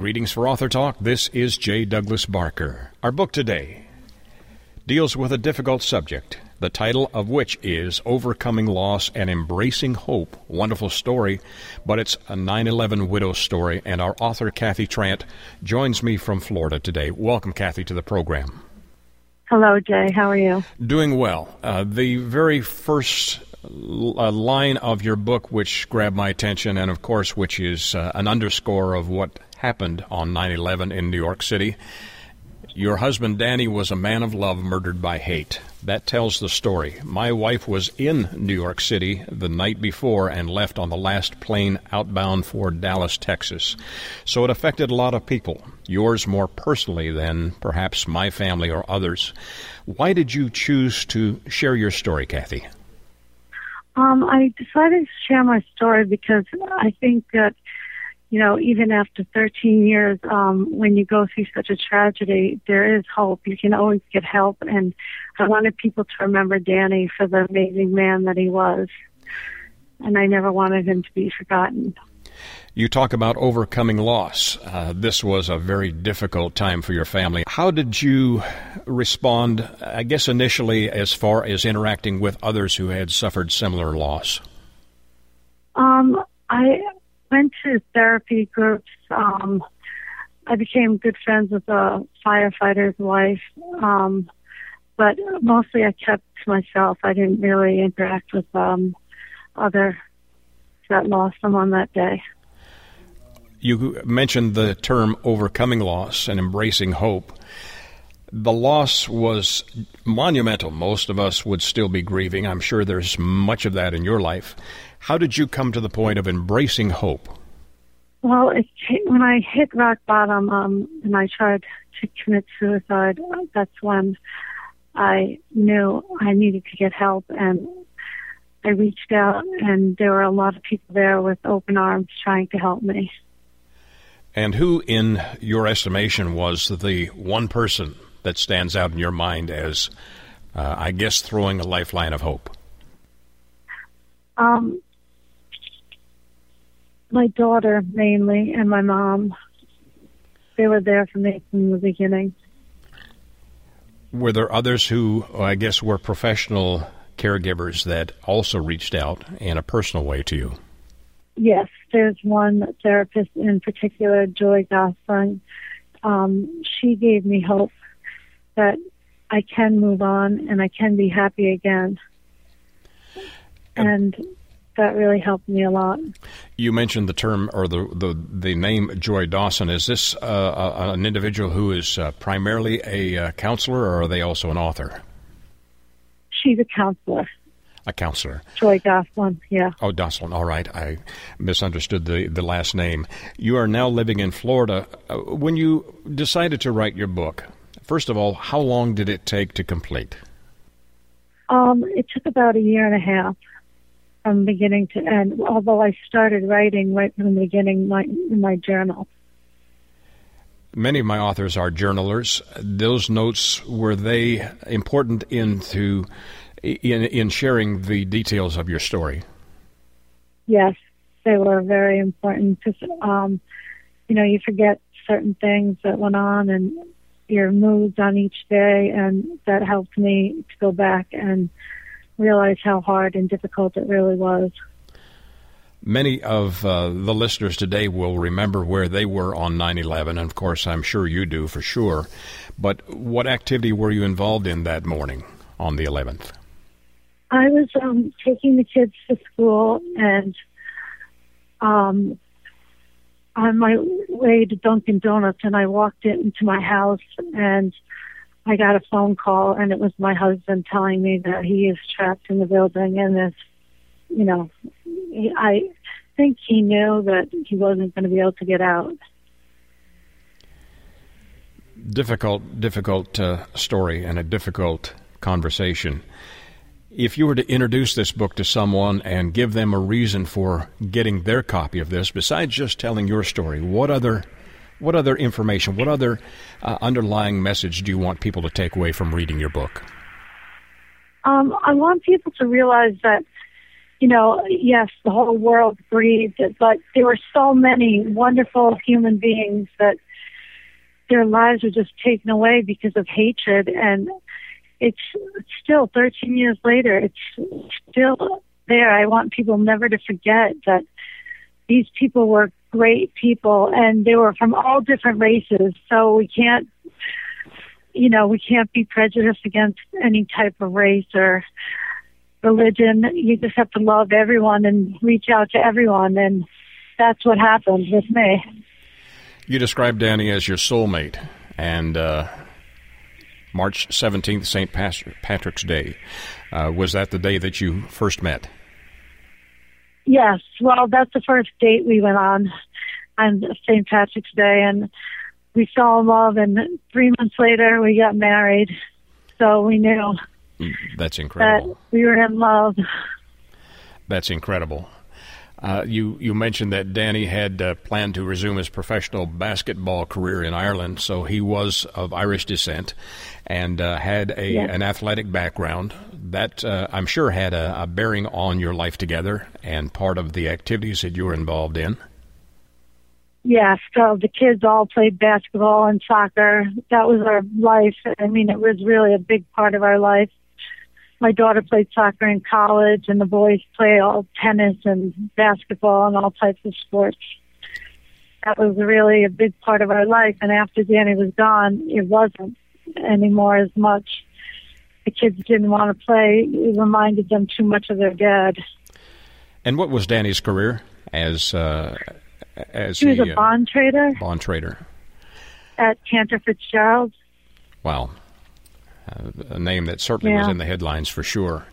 Greetings for Author Talk. This is J. Douglas Barker. Our book today deals with a difficult subject, the title of which is Overcoming Loss and Embracing Hope. Wonderful story, but it's a 9 11 widow story, and our author, Kathy Trant, joins me from Florida today. Welcome, Kathy, to the program. Hello, Jay. How are you? Doing well. Uh, the very first uh, line of your book, which grabbed my attention, and of course, which is uh, an underscore of what happened on 9 11 in New York City. Your husband Danny was a man of love murdered by hate. That tells the story. My wife was in New York City the night before and left on the last plane outbound for Dallas, Texas. So it affected a lot of people, yours more personally than perhaps my family or others. Why did you choose to share your story, Kathy? Um, I decided to share my story because I think that you know, even after 13 years, um, when you go through such a tragedy, there is hope. You can always get help. And I wanted people to remember Danny for the amazing man that he was. And I never wanted him to be forgotten. You talk about overcoming loss. Uh, this was a very difficult time for your family. How did you respond, I guess, initially, as far as interacting with others who had suffered similar loss? Um, I went to therapy groups. Um, I became good friends with a firefighter's wife. Um, but mostly I kept to myself. I didn't really interact with um, other that lost someone that day. You mentioned the term overcoming loss and embracing hope. The loss was monumental. Most of us would still be grieving. I'm sure there's much of that in your life. How did you come to the point of embracing hope? Well, it, when I hit rock bottom um, and I tried to commit suicide, that's when I knew I needed to get help. And I reached out, and there were a lot of people there with open arms trying to help me. And who, in your estimation, was the one person that stands out in your mind as, uh, I guess, throwing a lifeline of hope? Um, my daughter mainly and my mom. They were there for me from the beginning. Were there others who, I guess, were professional caregivers that also reached out in a personal way to you? Yes, there's one therapist in particular, Joy Gosling. Um, she gave me hope that I can move on and I can be happy again. And that really helped me a lot. You mentioned the term or the the, the name Joy Dawson. Is this uh, an individual who is uh, primarily a uh, counselor, or are they also an author? She's a counselor. A counselor. Joy Dawson, yeah. Oh, Dawson. All right, I misunderstood the the last name. You are now living in Florida. Uh, when you decided to write your book, first of all, how long did it take to complete? Um, it took about a year and a half from beginning to end. Although I started writing right from the beginning my, in my journal. Many of my authors are journalers. Those notes were they important into in in sharing the details of your story? Yes, they were very important because um, you know you forget certain things that went on and your moods on each day, and that helped me to go back and realize how hard and difficult it really was. Many of uh, the listeners today will remember where they were on 9 11, and of course, I'm sure you do for sure. But what activity were you involved in that morning on the 11th? I was um, taking the kids to school and um, on my way to Dunkin' Donuts, and I walked into my house and I got a phone call, and it was my husband telling me that he is trapped in the building, and this, you know, he, I think he knew that he wasn't going to be able to get out. difficult, difficult uh, story and a difficult conversation. If you were to introduce this book to someone and give them a reason for getting their copy of this, besides just telling your story, what other what other information, what other uh, underlying message do you want people to take away from reading your book? Um, I want people to realize that, you know, yes, the whole world grieved, but there were so many wonderful human beings that their lives were just taken away because of hatred. And it's still 13 years later, it's still there. I want people never to forget that these people were great people and they were from all different races. So we can't, you know, we can't be prejudiced against any type of race or religion. You just have to love everyone and reach out to everyone. And that's what happened with me. You described Danny as your soulmate, and uh, March 17th, St. Patrick's Day. Uh, was that the day that you first met? Yes. Well, that's the first date we went on on St. Patrick's Day, and we fell in love. And three months later, we got married. So we knew. Mm, that's incredible. That we were in love. That's incredible. Uh, you you mentioned that Danny had uh, planned to resume his professional basketball career in Ireland, so he was of Irish descent and uh, had a yes. an athletic background. That uh, I'm sure had a, a, bearing on your life together and part of the activities that you were involved in. Yes, so the kids all played basketball and soccer. That was our life. I mean, it was really a big part of our life my daughter played soccer in college, and the boys play all tennis and basketball and all types of sports. That was really a big part of our life. And after Danny was gone, it wasn't anymore as much. The kids didn't want to play. It reminded them too much of their dad. And what was Danny's career as uh, as he was he, a bond uh, trader? Bond trader at Cantor Fitzgerald. Wow a name that certainly yeah. was in the headlines for sure.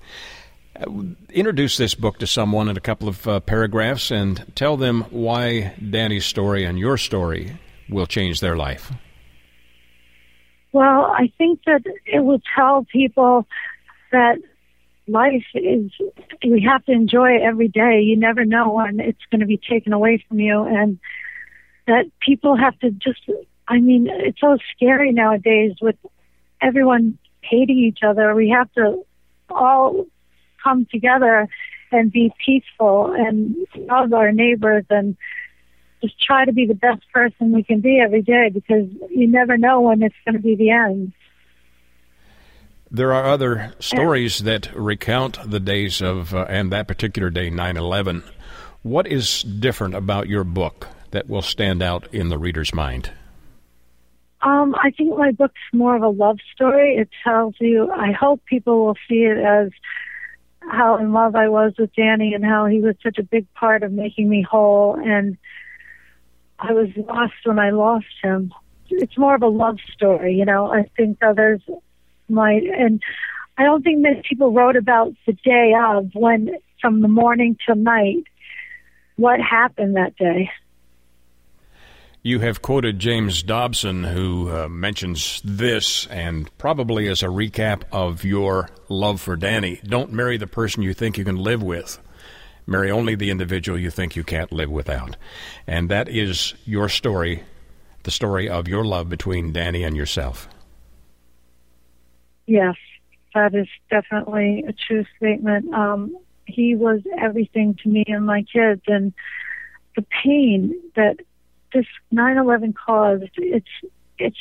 Introduce this book to someone in a couple of uh, paragraphs and tell them why Danny's story and your story will change their life. Well, I think that it will tell people that life is, we have to enjoy it every day. You never know when it's going to be taken away from you, and that people have to just, I mean, it's so scary nowadays with everyone hating each other. We have to all come together and be peaceful and love our neighbors and just try to be the best person we can be every day because you never know when it's going to be the end. There are other stories that recount the days of, uh, and that particular day, 9 11. What is different about your book that will stand out in the reader's mind? Um, I think my book's more of a love story. It tells you, I hope people will see it as how in love I was with Danny and how he was such a big part of making me whole. And I was lost when I lost him. It's more of a love story, you know. I think others might, and I don't think many people wrote about the day of when, from the morning to night, what happened that day. You have quoted James Dobson, who uh, mentions this, and probably as a recap of your love for Danny don't marry the person you think you can live with. Marry only the individual you think you can't live without. And that is your story, the story of your love between Danny and yourself. Yes, that is definitely a true statement. Um, he was everything to me and my kids, and the pain that this 9/11 caused. It's it's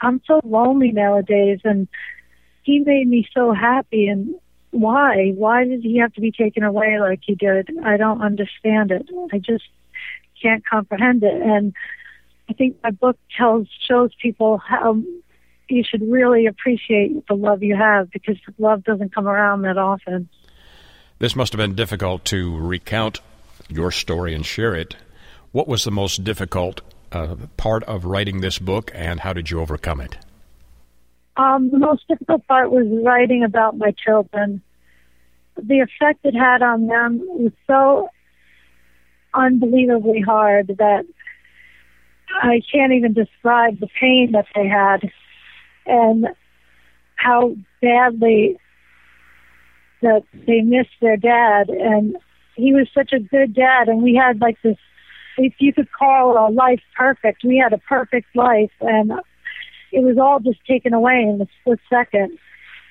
I'm so lonely nowadays, and he made me so happy. And why? Why did he have to be taken away like he did? I don't understand it. I just can't comprehend it. And I think my book tells shows people how you should really appreciate the love you have because love doesn't come around that often. This must have been difficult to recount your story and share it. What was the most difficult uh, part of writing this book, and how did you overcome it? Um, the most difficult part was writing about my children. The effect it had on them was so unbelievably hard that I can't even describe the pain that they had and how badly that they missed their dad. And he was such a good dad, and we had like this. If you could call a life perfect, we had a perfect life, and it was all just taken away in a split second.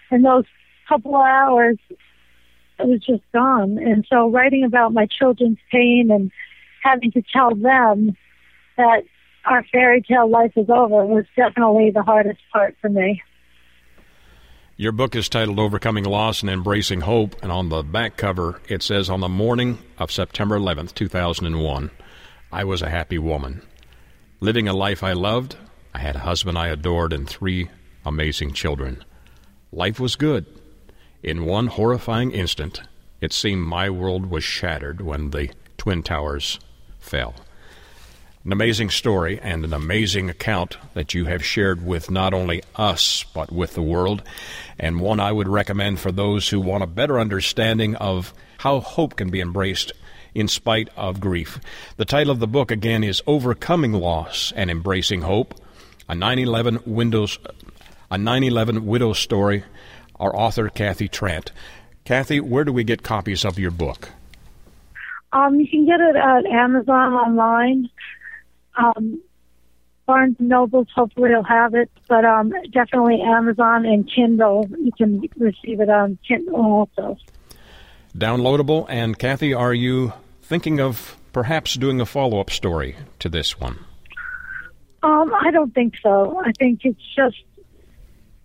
And those couple of hours, it was just gone. And so, writing about my children's pain and having to tell them that our fairy tale life is over was definitely the hardest part for me. Your book is titled Overcoming Loss and Embracing Hope, and on the back cover it says, On the morning of September 11th, 2001, I was a happy woman. Living a life I loved, I had a husband I adored, and three amazing children. Life was good. In one horrifying instant, it seemed my world was shattered when the Twin Towers fell. An amazing story and an amazing account that you have shared with not only us, but with the world, and one I would recommend for those who want a better understanding of how hope can be embraced in spite of grief. The title of the book, again, is Overcoming Loss and Embracing Hope, a 9-11 Windows, a 9-11 widow story. Our author, Kathy Trant. Kathy, where do we get copies of your book? Um, you can get it at Amazon online um, Barnes and Nobles hopefully will have it, but um, definitely Amazon and Kindle. You can receive it on Kindle also. Downloadable. And Kathy, are you thinking of perhaps doing a follow up story to this one? Um, I don't think so. I think it's just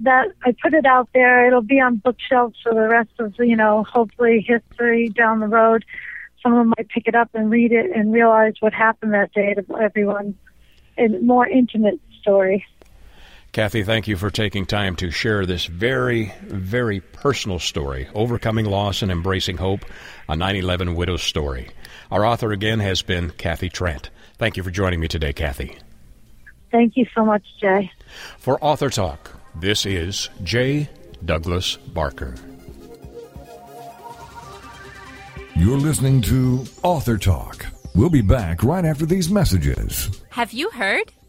that I put it out there. It'll be on bookshelves for the rest of, you know, hopefully history down the road someone might pick it up and read it and realize what happened that day to everyone. A more intimate story. Kathy, thank you for taking time to share this very, very personal story, Overcoming Loss and Embracing Hope, a 9 11 widow's story. Our author again has been Kathy Trant. Thank you for joining me today, Kathy. Thank you so much, Jay. For Author Talk, this is J. Douglas Barker. You're listening to Author Talk. We'll be back right after these messages. Have you heard?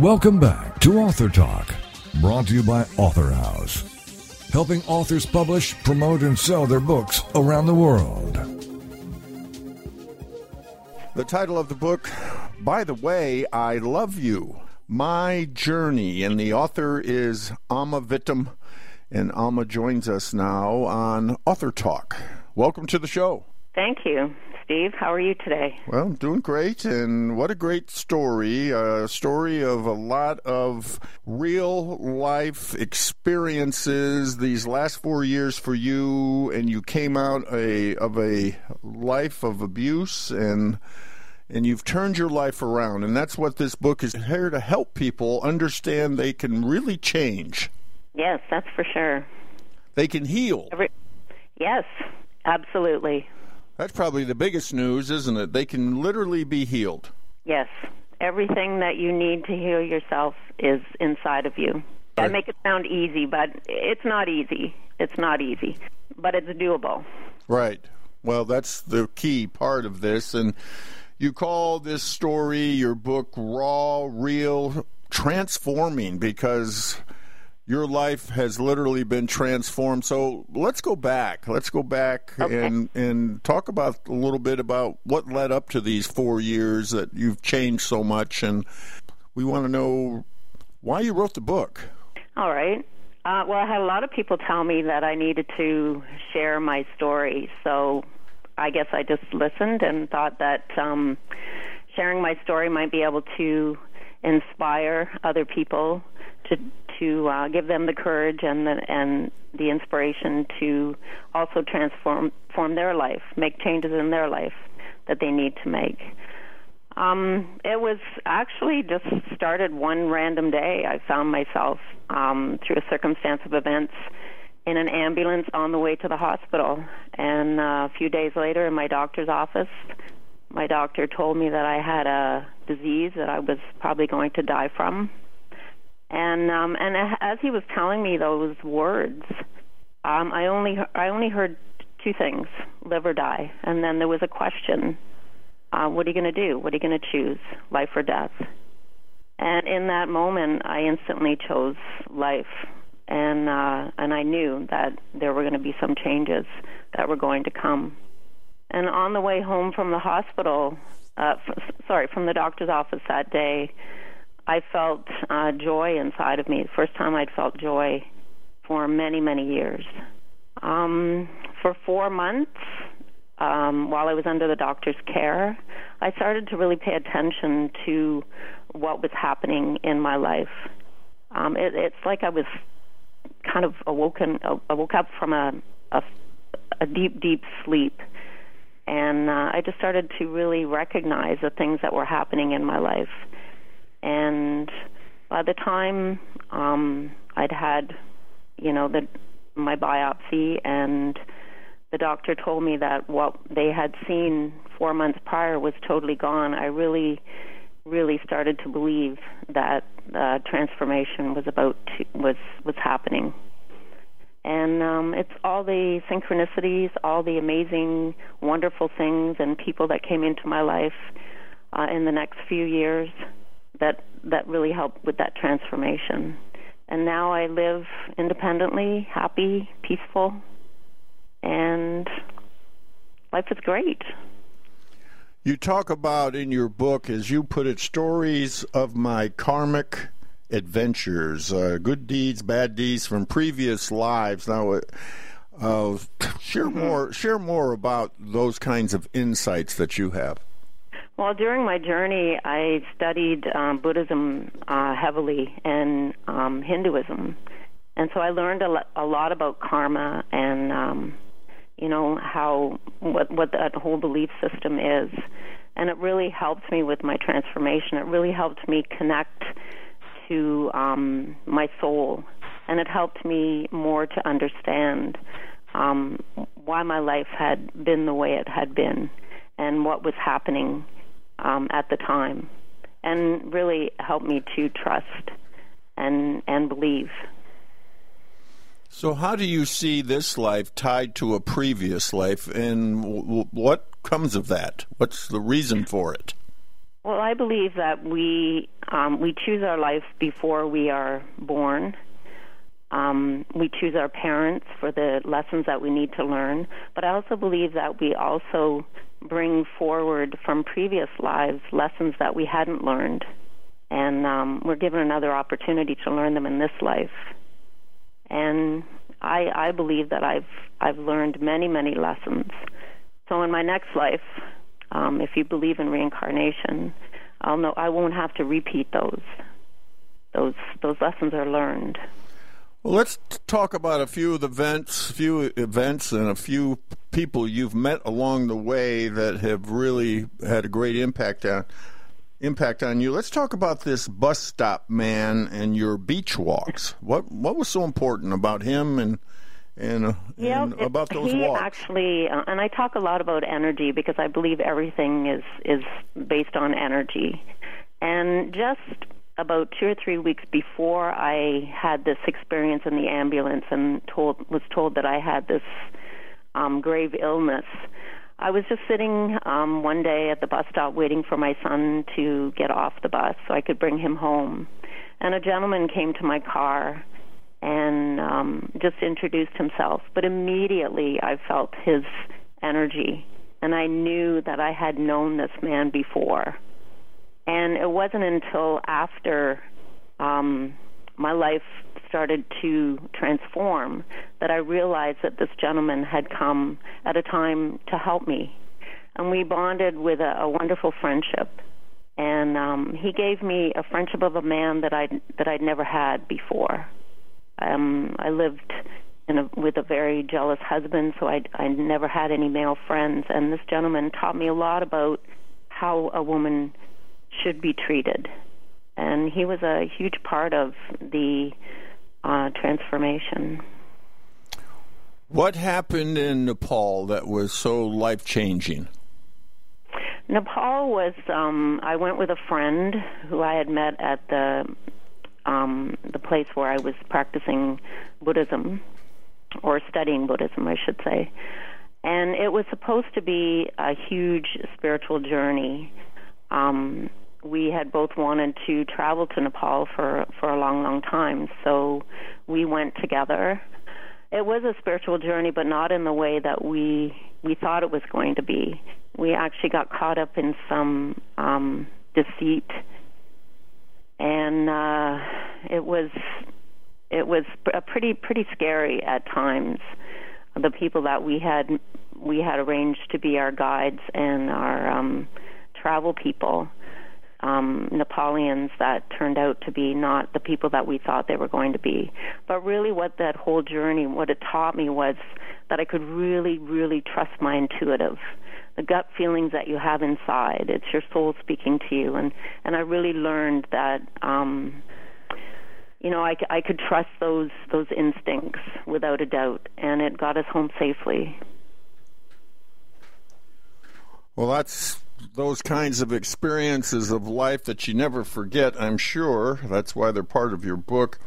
Welcome back to Author Talk, brought to you by Author House, helping authors publish, promote, and sell their books around the world. The title of the book, By the Way, I Love You My Journey, and the author is Alma Vittum, and Alma joins us now on Author Talk. Welcome to the show. Thank you. Steve. How are you today? Well, I'm doing great, and what a great story. A story of a lot of real life experiences these last four years for you, and you came out a, of a life of abuse and and you've turned your life around and that's what this book is here to help people understand they can really change yes that's for sure they can heal Every, yes absolutely that's probably the biggest news, isn't it? They can literally be healed. Yes. Everything that you need to heal yourself is inside of you. I make it sound easy, but it's not easy. It's not easy, but it's doable. Right. Well, that's the key part of this. And you call this story, your book, raw, real, transforming because your life has literally been transformed. So let's go back. Let's go back okay. and and talk about a little bit about what led up to these four years that you've changed so much, and we want to know why you wrote the book. All right. Uh, well, I had a lot of people tell me that I needed to share my story, so I guess I just listened and thought that um, sharing my story might be able to inspire other people to to uh, give them the courage and the and the inspiration to also transform form their life, make changes in their life that they need to make. Um, it was actually just started one random day. I found myself um, through a circumstance of events in an ambulance on the way to the hospital. And uh, a few days later, in my doctor's office, my doctor told me that I had a disease that I was probably going to die from. And um, and as he was telling me those words, um, I only I only heard two things: live or die. And then there was a question uh, what are you going to do? What are you going to choose, life or death? And in that moment, I instantly chose life, and uh, and I knew that there were going to be some changes that were going to come. And on the way home from the hospital, uh, f- sorry, from the doctor's office that day, I felt uh, joy inside of me. The first time I'd felt joy for many, many years. Um, for four months, um, while I was under the doctor's care, I started to really pay attention to what was happening in my life. Um, it, it's like I was kind of awoken. I woke up from a, a, a deep, deep sleep, and uh, I just started to really recognize the things that were happening in my life. And by the time um, I'd had, you know, the my biopsy and the doctor told me that what they had seen four months prior was totally gone, I really, really started to believe that uh, transformation was about to, was was happening. And um, it's all the synchronicities, all the amazing, wonderful things, and people that came into my life uh, in the next few years that that really helped with that transformation. And now I live independently, happy, peaceful, and life is great. You talk about in your book, as you put it, stories of my karmic adventures, uh, good deeds, bad deeds from previous lives. Now, uh, uh, share mm-hmm. more. Share more about those kinds of insights that you have. Well, during my journey, I studied um, Buddhism uh, heavily and um, Hinduism, and so I learned a, lo- a lot about karma and um, you know how what what that whole belief system is. And it really helped me with my transformation. It really helped me connect to um my soul. And it helped me more to understand um why my life had been the way it had been and what was happening um at the time and really helped me to trust and and believe so, how do you see this life tied to a previous life, and w- what comes of that? What's the reason for it? Well, I believe that we um, we choose our life before we are born. Um, we choose our parents for the lessons that we need to learn, but I also believe that we also bring forward from previous lives lessons that we hadn't learned, and um, we're given another opportunity to learn them in this life and I I believe that I've I've learned many many lessons. So in my next life, um, if you believe in reincarnation, I'll know I won't have to repeat those. Those those lessons are learned. Well, let's talk about a few of the events, few events, and a few people you've met along the way that have really had a great impact on impact on you. Let's talk about this bus stop man and your beach walks. What what was so important about him and and, uh, yeah, and about those he walks? Actually, uh, and I talk a lot about energy because I believe everything is is based on energy. And just about two or three weeks before I had this experience in the ambulance and told was told that I had this um, grave illness. I was just sitting um, one day at the bus stop waiting for my son to get off the bus so I could bring him home. And a gentleman came to my car and um, just introduced himself. But immediately I felt his energy, and I knew that I had known this man before. And it wasn't until after um, my life started to transform, that I realized that this gentleman had come at a time to help me. And we bonded with a, a wonderful friendship. And um, he gave me a friendship of a man that I'd, that I'd never had before. Um, I lived in a, with a very jealous husband, so I I never had any male friends. And this gentleman taught me a lot about how a woman should be treated, and he was a huge part of the uh, transformation. What happened in Nepal that was so life changing? Nepal was. Um, I went with a friend who I had met at the um, the place where I was practicing Buddhism or studying Buddhism, I should say. And it was supposed to be a huge spiritual journey. Um, we had both wanted to travel to Nepal for for a long, long time, so we went together. It was a spiritual journey, but not in the way that we we thought it was going to be. We actually got caught up in some um, deceit, and uh, it was it was pretty pretty scary at times. The people that we had we had arranged to be our guides and our um, travel people, um, Nepalians that turned out to be not the people that we thought they were going to be. But really, what that whole journey, what it taught me was that I could really, really trust my intuitive the gut feelings that you have inside. It's your soul speaking to you, and and I really learned that um, you know, I, I could trust those those instincts without a doubt, and it got us home safely. Well, that's those kinds of experiences of life that you never forget. I'm sure that's why they're part of your book.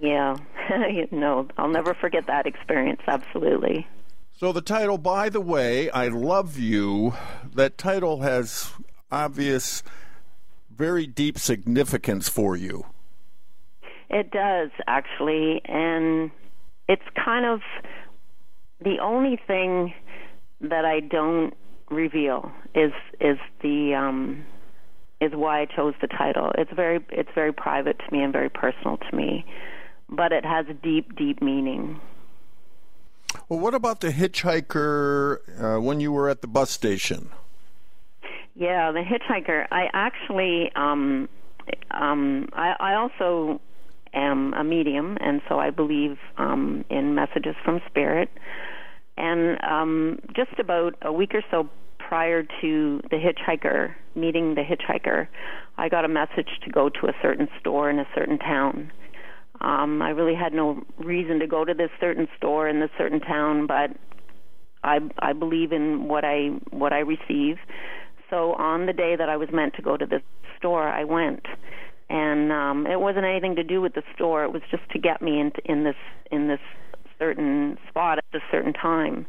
Yeah, no, I'll never forget that experience. Absolutely. So the title, by the way, I love you. That title has obvious, very deep significance for you. It does actually, and it's kind of the only thing that I don't reveal is is the um, is why I chose the title. It's very it's very private to me and very personal to me, but it has a deep deep meaning. Well, what about the hitchhiker uh, when you were at the bus station? Yeah, the hitchhiker. I actually um, um, I, I also am a medium, and so I believe um, in messages from spirit. And um, just about a week or so prior to the hitchhiker meeting the hitchhiker, I got a message to go to a certain store in a certain town. Um, I really had no reason to go to this certain store in this certain town, but I I believe in what I what I receive. So on the day that I was meant to go to this store, I went and um, it wasn't anything to do with the store. It was just to get me in, in this in this certain spot at a certain time.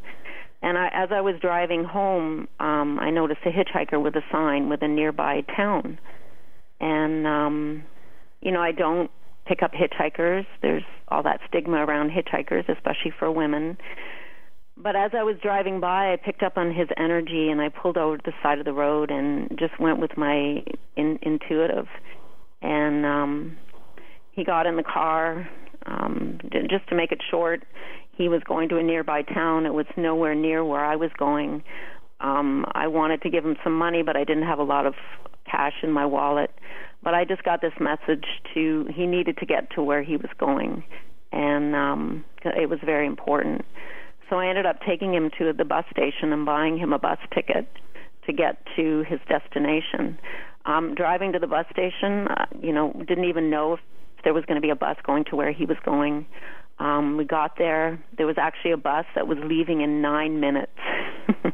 And I, as I was driving home, um, I noticed a hitchhiker with a sign with a nearby town. And um, you know, I don't pick up hitchhikers. There's all that stigma around hitchhikers, especially for women. But as I was driving by, I picked up on his energy and I pulled over to the side of the road and just went with my in, intuitive and um, he got in the car. Um, just to make it short, he was going to a nearby town. It was nowhere near where I was going. Um, I wanted to give him some money, but I didn't have a lot of cash in my wallet. But I just got this message to he needed to get to where he was going, and um, it was very important. So I ended up taking him to the bus station and buying him a bus ticket to get to his destination. Um, driving to the bus station, uh, you know, didn't even know if there was going to be a bus going to where he was going. Um, we got there. There was actually a bus that was leaving in nine minutes,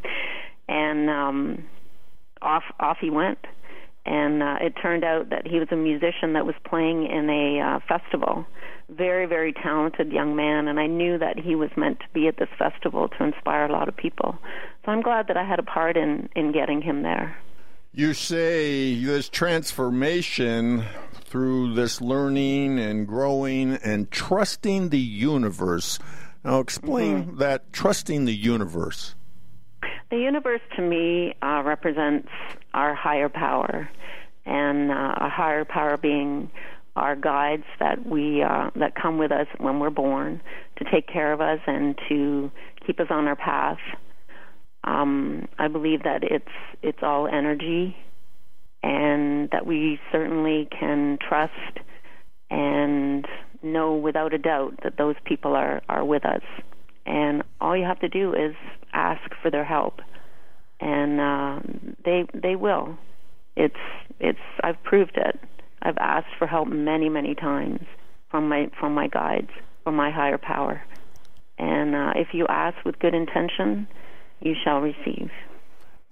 and um, off off he went. And uh, it turned out that he was a musician that was playing in a uh, festival. Very, very talented young man, and I knew that he was meant to be at this festival to inspire a lot of people. So I'm glad that I had a part in in getting him there you say this transformation through this learning and growing and trusting the universe. Now, explain mm-hmm. that trusting the universe. The universe to me uh, represents our higher power, and uh, a higher power being our guides that we uh, that come with us when we're born to take care of us and to keep us on our path. Um, I believe that it's it's all energy, and that we certainly can trust and know without a doubt that those people are are with us. And all you have to do is ask for their help, and uh, they they will. It's it's I've proved it. I've asked for help many many times from my from my guides, from my higher power. And uh, if you ask with good intention, you shall receive.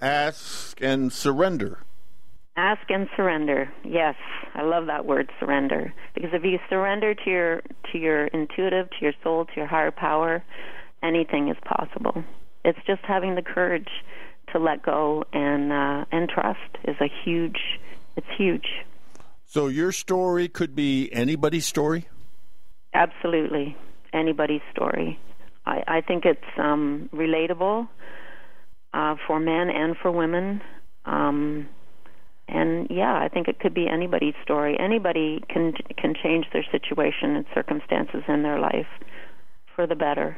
Ask and surrender. Ask and surrender. Yes, I love that word surrender because if you surrender to your to your intuitive, to your soul, to your higher power, anything is possible. It's just having the courage to let go and uh, and trust is a huge. It's huge. So your story could be anybody's story. Absolutely, anybody's story. I, I think it's um, relatable uh, for men and for women. Um, and yeah, I think it could be anybody's story. Anybody can can change their situation and circumstances in their life for the better.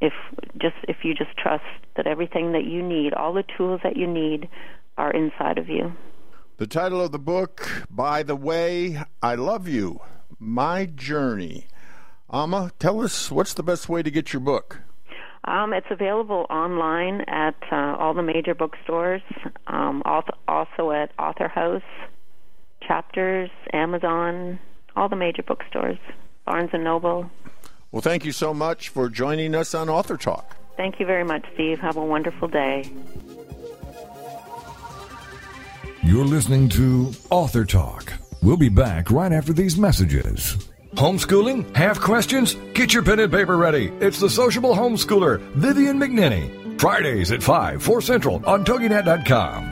If just if you just trust that everything that you need, all the tools that you need, are inside of you. The title of the book, by the way, I love you, my journey. Amma, tell us what's the best way to get your book. Um, it's available online at uh, all the major bookstores, um, also at Author House, Chapters, Amazon, all the major bookstores, Barnes and Noble. Well, thank you so much for joining us on Author Talk. Thank you very much, Steve. Have a wonderful day. You're listening to Author Talk. We'll be back right after these messages. Homeschooling? Have questions? Get your pen and paper ready. It's the sociable homeschooler, Vivian McNinney. Fridays at 5, 4 Central on TogiNet.com.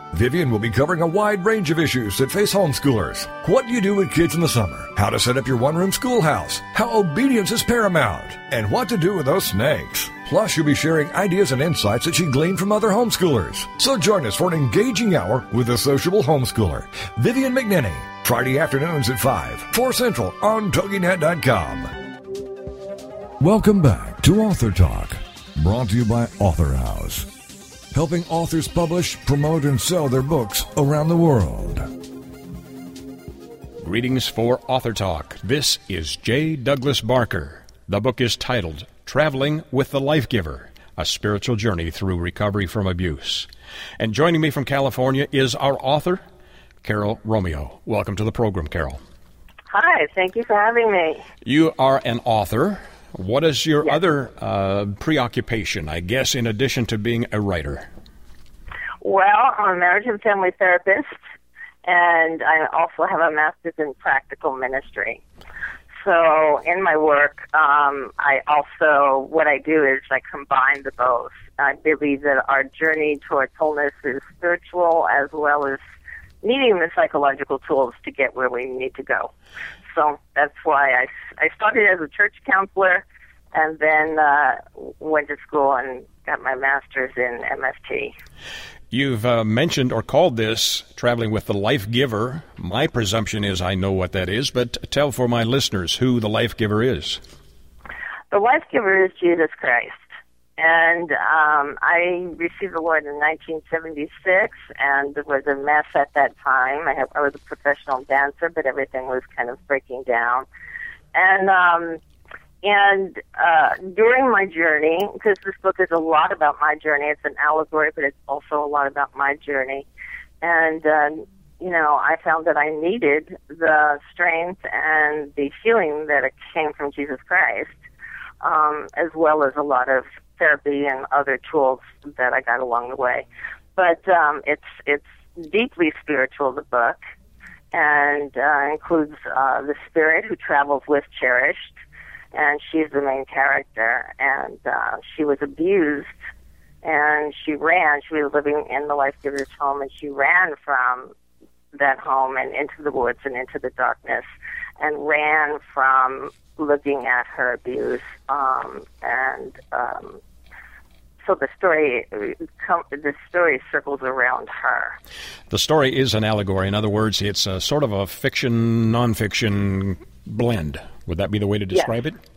Vivian will be covering a wide range of issues that face homeschoolers. What do you do with kids in the summer? How to set up your one room schoolhouse? How obedience is paramount? And what to do with those snakes? Plus, you'll be sharing ideas and insights that she gleaned from other homeschoolers. So join us for an engaging hour with the sociable homeschooler, Vivian McNinney, Friday afternoons at 5, 4 Central on TogiNet.com. Welcome back to Author Talk, brought to you by Author House helping authors publish, promote, and sell their books around the world. Greetings for Author Talk. This is J. Douglas Barker. The book is titled Traveling with the Life Giver A Spiritual Journey Through Recovery from Abuse. And joining me from California is our author, Carol Romeo. Welcome to the program, Carol. Hi, thank you for having me. You are an author. What is your yes. other uh, preoccupation, I guess, in addition to being a writer? Well, I'm a marriage and family therapist, and I also have a master's in practical ministry. So, in my work, um, I also, what I do is I combine the both. I believe that our journey towards wholeness is spiritual as well as needing the psychological tools to get where we need to go. So that's why I, I started as a church counselor and then uh, went to school and got my master's in MFT. You've uh, mentioned or called this traveling with the life giver. My presumption is I know what that is, but tell for my listeners who the life giver is. The life giver is Jesus Christ. And um, I received the Lord in 1976 and it was a mess at that time. I, have, I was a professional dancer, but everything was kind of breaking down. And um, and uh, during my journey, because this book is a lot about my journey, it's an allegory, but it's also a lot about my journey. And uh, you know, I found that I needed the strength and the healing that came from Jesus Christ, um, as well as a lot of therapy and other tools that I got along the way. But um, it's it's deeply spiritual. The book and uh, includes uh, the spirit who travels with cherished, and she's the main character, and uh, she was abused, and she ran. She was living in the life giver's home, and she ran from that home and into the woods and into the darkness, and ran from looking at her abuse, um, and um, so the story the story circles around her. The story is an allegory. In other words, it's a sort of a fiction nonfiction blend. Would that be the way to describe yes. it?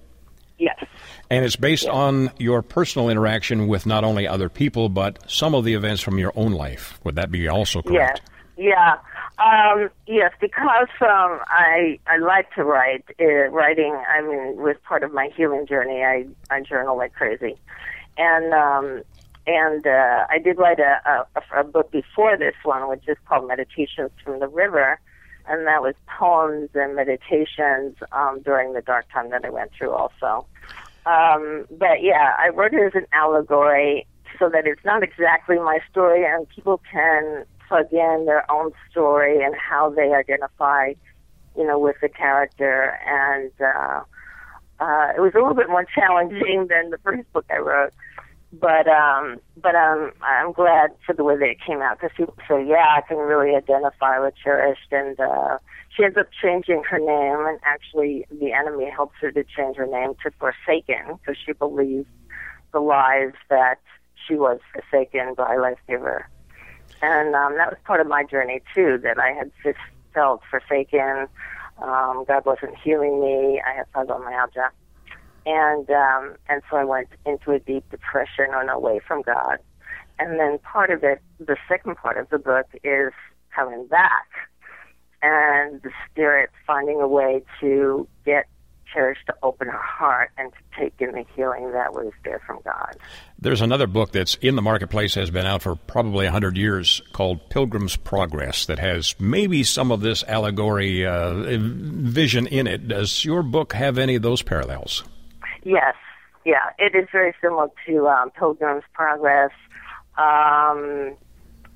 Yes. And it's based yes. on your personal interaction with not only other people, but some of the events from your own life. Would that be also correct? Yes. Yeah. Um, yes, because um, I I like to write. Uh, writing, I mean, was part of my healing journey. I I journal like crazy, and um, and uh, I did write a, a, a book before this one, which is called Meditations from the River, and that was poems and meditations um, during the dark time that I went through, also. Um, but yeah, I wrote it as an allegory so that it's not exactly my story, and people can plug in their own story and how they identify, you know, with the character. And uh, uh, it was a little bit more challenging than the first book I wrote but um but um I'm glad for the way that it came out because people say yeah I can really identify with cherished and uh she ends up changing her name and actually the enemy helps her to change her name to Forsaken because she believes the lies that she was forsaken by life giver and um that was part of my journey too that I had just felt forsaken um God wasn't healing me I had fibromyalgia and um, and so I went into a deep depression and away from God. And then part of it, the second part of the book, is coming back, and the spirit finding a way to get Cherish to open her heart and to take in the healing that was there from God. There's another book that's in the marketplace, has been out for probably 100 years, called Pilgrim's Progress, that has maybe some of this allegory uh, vision in it. Does your book have any of those parallels? Yes, yeah, it is very similar to um, Pilgrim's Progress. Um,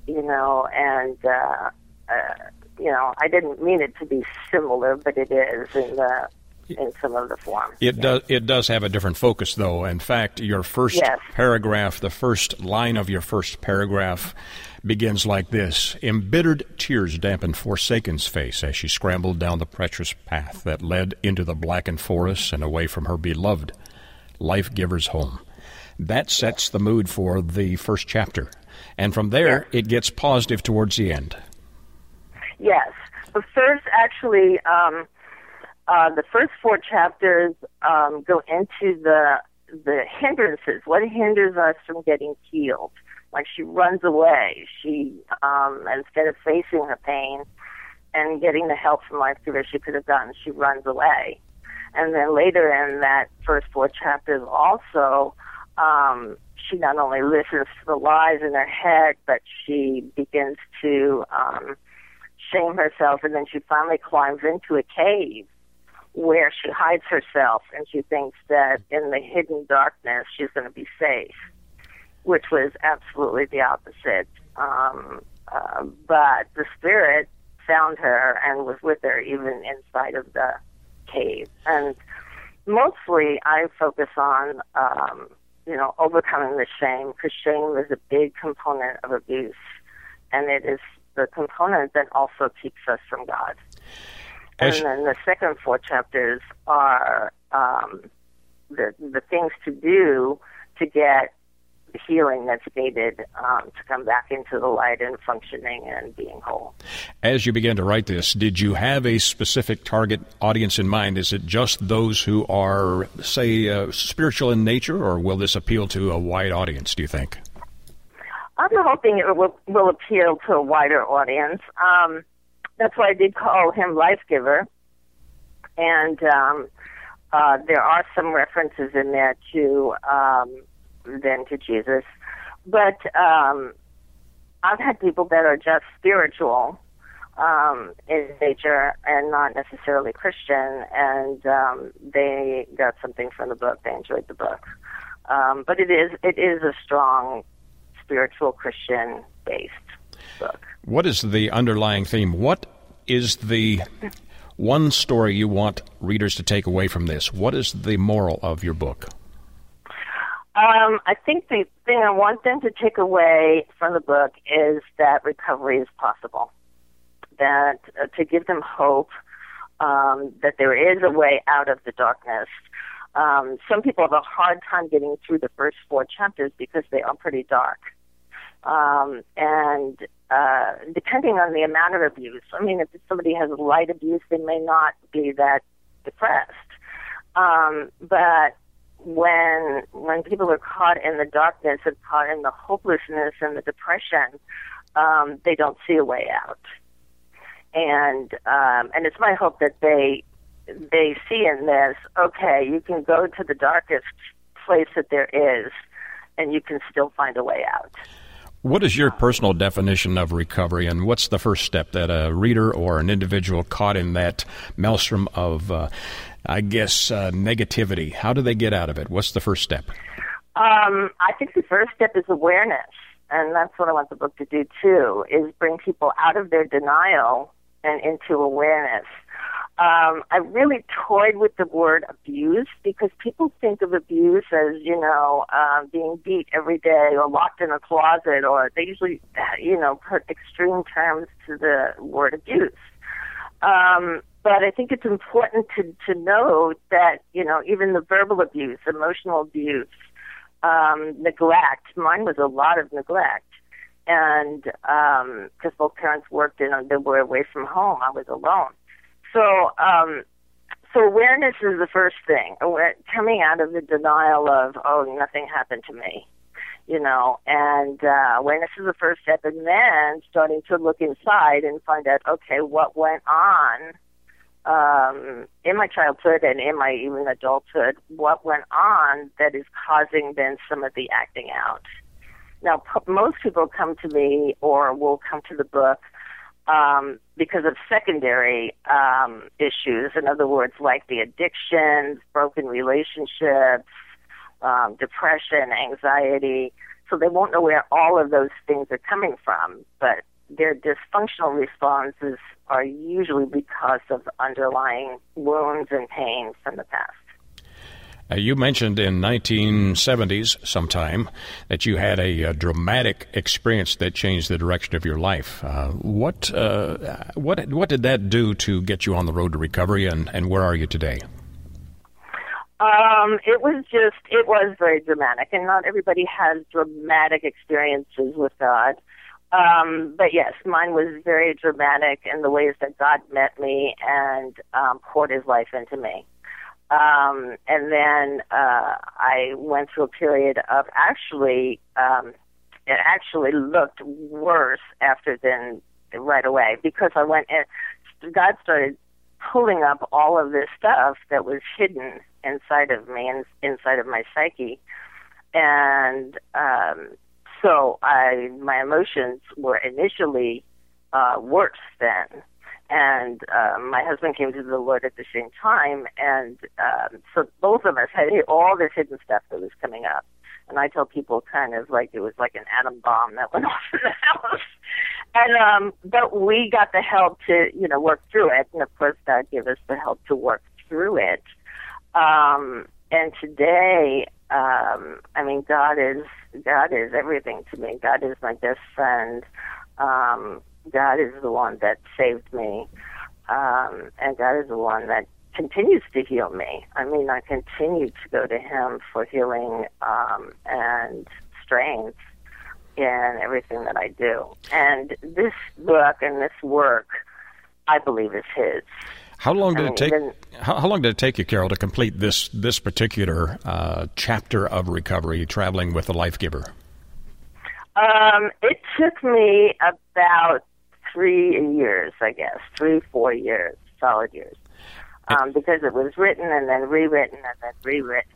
you know, and uh, uh, you know, I didn't mean it to be similar, but it is in the in some of the forms. It yes. does. It does have a different focus, though. In fact, your first yes. paragraph, the first line of your first paragraph, begins like this: "Embittered tears dampened Forsaken's face as she scrambled down the treacherous path that led into the blackened forest and away from her beloved life giver's home." That sets the mood for the first chapter, and from there yes. it gets positive towards the end. Yes, the first actually. Um, uh, the first four chapters um, go into the the hindrances. What hinders us from getting healed? Like she runs away. She um, instead of facing her pain and getting the help from life giver she could have gotten, she runs away. And then later in that first four chapters, also um, she not only listens to the lies in her head, but she begins to um, shame herself, and then she finally climbs into a cave where she hides herself and she thinks that in the hidden darkness she's going to be safe, which was absolutely the opposite. Um, uh, but the spirit found her and was with her even inside of the cave. And mostly I focus on, um, you know, overcoming the shame because shame is a big component of abuse. And it is the component that also keeps us from God. And then the second four chapters are um, the the things to do to get the healing that's needed um, to come back into the light and functioning and being whole. As you began to write this, did you have a specific target audience in mind? Is it just those who are, say, uh, spiritual in nature, or will this appeal to a wide audience, do you think? I'm hoping it will, will appeal to a wider audience. Um, that's why I did call him Life Giver. And um, uh, there are some references in there to um, then to Jesus. But um, I've had people that are just spiritual um, in nature and not necessarily Christian, and um, they got something from the book. They enjoyed the book. Um, but it is it is a strong spiritual Christian based book. What is the underlying theme? What is the one story you want readers to take away from this. What is the moral of your book? Um, I think the thing I want them to take away from the book is that recovery is possible. That uh, to give them hope um, that there is a way out of the darkness. Um, some people have a hard time getting through the first four chapters because they are pretty dark. Um, and uh, depending on the amount of abuse, I mean, if somebody has light abuse, they may not be that depressed. Um, but when when people are caught in the darkness and caught in the hopelessness and the depression, um, they don't see a way out. And um, and it's my hope that they they see in this, okay, you can go to the darkest place that there is, and you can still find a way out. What is your personal definition of recovery, and what's the first step that a reader or an individual caught in that maelstrom of, uh, I guess, uh, negativity? How do they get out of it? What's the first step? Um, I think the first step is awareness, and that's what I want the book to do too: is bring people out of their denial and into awareness. Um, I really toyed with the word abuse because people think of abuse as, you know, uh, being beat every day or locked in a closet, or they usually, you know, put extreme terms to the word abuse. Um, but I think it's important to, to know that, you know, even the verbal abuse, emotional abuse, um, neglect, mine was a lot of neglect. And because um, both parents worked and they were away from home, I was alone. So, um, so awareness is the first thing. Coming out of the denial of, oh, nothing happened to me, you know, and uh, awareness is the first step, and then starting to look inside and find out, okay, what went on um, in my childhood and in my even adulthood, what went on that is causing then some of the acting out. Now, p- most people come to me or will come to the book um, because of secondary um, issues. In other words, like the addictions, broken relationships, um, depression, anxiety. So they won't know where all of those things are coming from, but their dysfunctional responses are usually because of underlying wounds and pain from the past. Uh, you mentioned in 1970s sometime that you had a, a, dramatic experience that changed the direction of your life. Uh, what uh, what what did that do to get you on the road to recovery, and, and where are you today? Um, it was just it was very dramatic, and not everybody has dramatic experiences with God. Um, but yes, mine was very dramatic in the ways that God met me and um, poured His life into me. Um, and then uh, I went through a period of actually, um, it actually looked worse after than right away because I went and God started pulling up all of this stuff that was hidden inside of me and inside of my psyche. And um, so I, my emotions were initially uh, worse then and um, my husband came to the Lord at the same time, and um, so both of us had all this hidden stuff that was coming up. And I tell people kind of like it was like an atom bomb that went off in the house. And um, but we got the help to you know work through it, and of course God gave us the help to work through it. Um, and today, um, I mean, God is God is everything to me. God is my best friend. Um, God is the one that saved me, um, and God is the one that continues to heal me. I mean, I continue to go to Him for healing um, and strength in everything that I do. And this book and this work, I believe, is His. How long did I mean, it take? Even, how, how, long did it take you, Carol, to complete this this particular uh, chapter of recovery, traveling with the Life Giver? Um, it took me about three years, I guess, three, four years, solid years, um, because it was written and then rewritten and then rewritten.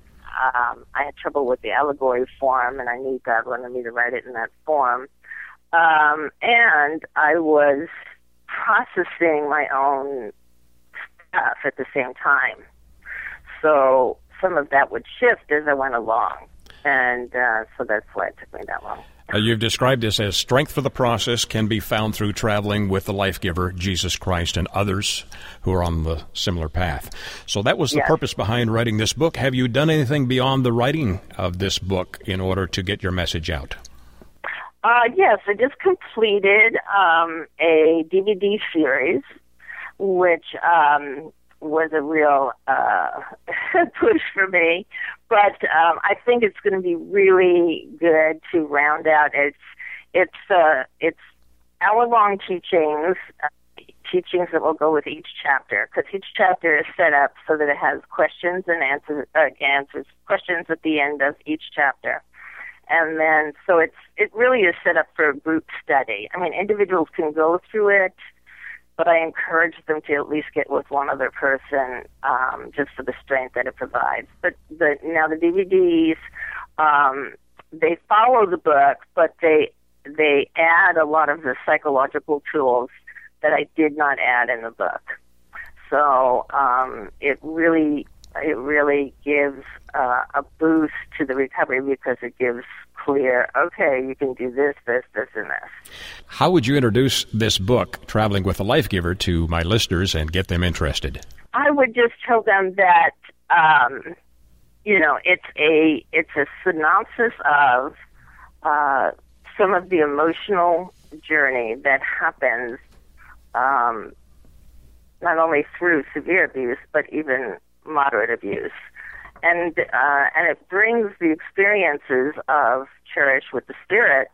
Um, I had trouble with the allegory form, and I knew God wanted me to write it in that form. Um, and I was processing my own stuff at the same time. So some of that would shift as I went along. And uh, so that's why it took me that long. Uh, you've described this as strength for the process can be found through traveling with the life giver, Jesus Christ, and others who are on the similar path. So that was the Yes. purpose behind writing this book. Have you done anything beyond the writing of this book in order to get your message out? Uh, yes, I just completed um, a DVD series, which um, was a real uh, push for me. But um, I think it's going to be really good to round out. It's it's uh, it's hour long teachings. Uh, Teachings that will go with each chapter, because each chapter is set up so that it has questions and answers, uh, answers questions at the end of each chapter and then so it's it really is set up for a group study. I mean, individuals can go through it, but I encourage them to at least get with one other person, um, just for the strength that it provides. But the now the DVDs, um, they follow the book, but they they add a lot of the psychological tools that I did not add in the book. So um, it really it really gives uh, a boost to the recovery because it gives clear, okay, you can do this, this, this, and this. How would you introduce this book, Traveling with a Life Giver, to my listeners and get them interested? I would just tell them that um, you know it's a it's a synopsis of uh, some of the emotional journey that happens um, not only through severe abuse but even moderate abuse, and uh, and it brings the experiences of cherish with the spirit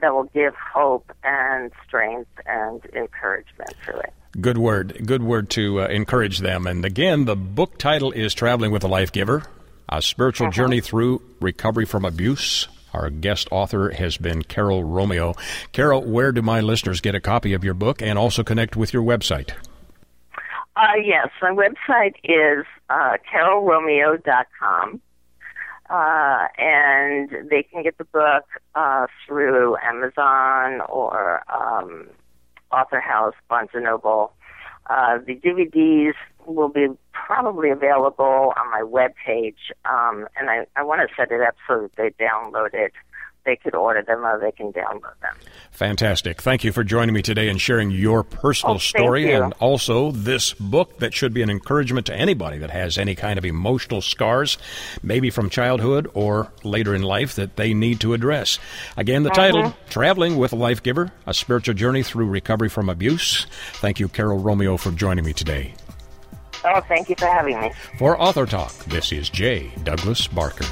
that will give hope and strength and encouragement to it. Good word. Good word to uh, encourage them. And again, the book title is Traveling with a Life Giver A Spiritual Journey Through Recovery from Abuse. Our guest author has been Carol Romeo. Carol, where do my listeners get a copy of your book and also connect with your website? Uh, yes, my website is uh, carolromeo.com. Uh, and they can get the book uh, through Amazon or um, Author House, Barnes and Noble. Uh, the DVDs will be probably available on my webpage, um, and I, I want to set it up so that they download it. They could order them or they can download them. Fantastic. Thank you for joining me today and sharing your personal Oh, story you. and also this book that should be an encouragement to anybody that has any kind of emotional scars, maybe from childhood or later in life, that they need to address. Again, the title Mm-hmm. Traveling with a Life Giver A Spiritual Journey Through Recovery from Abuse. Thank you, Carol Romeo, for joining me today. Oh, thank you for having me. For Author Talk, this is J. Douglas Barker.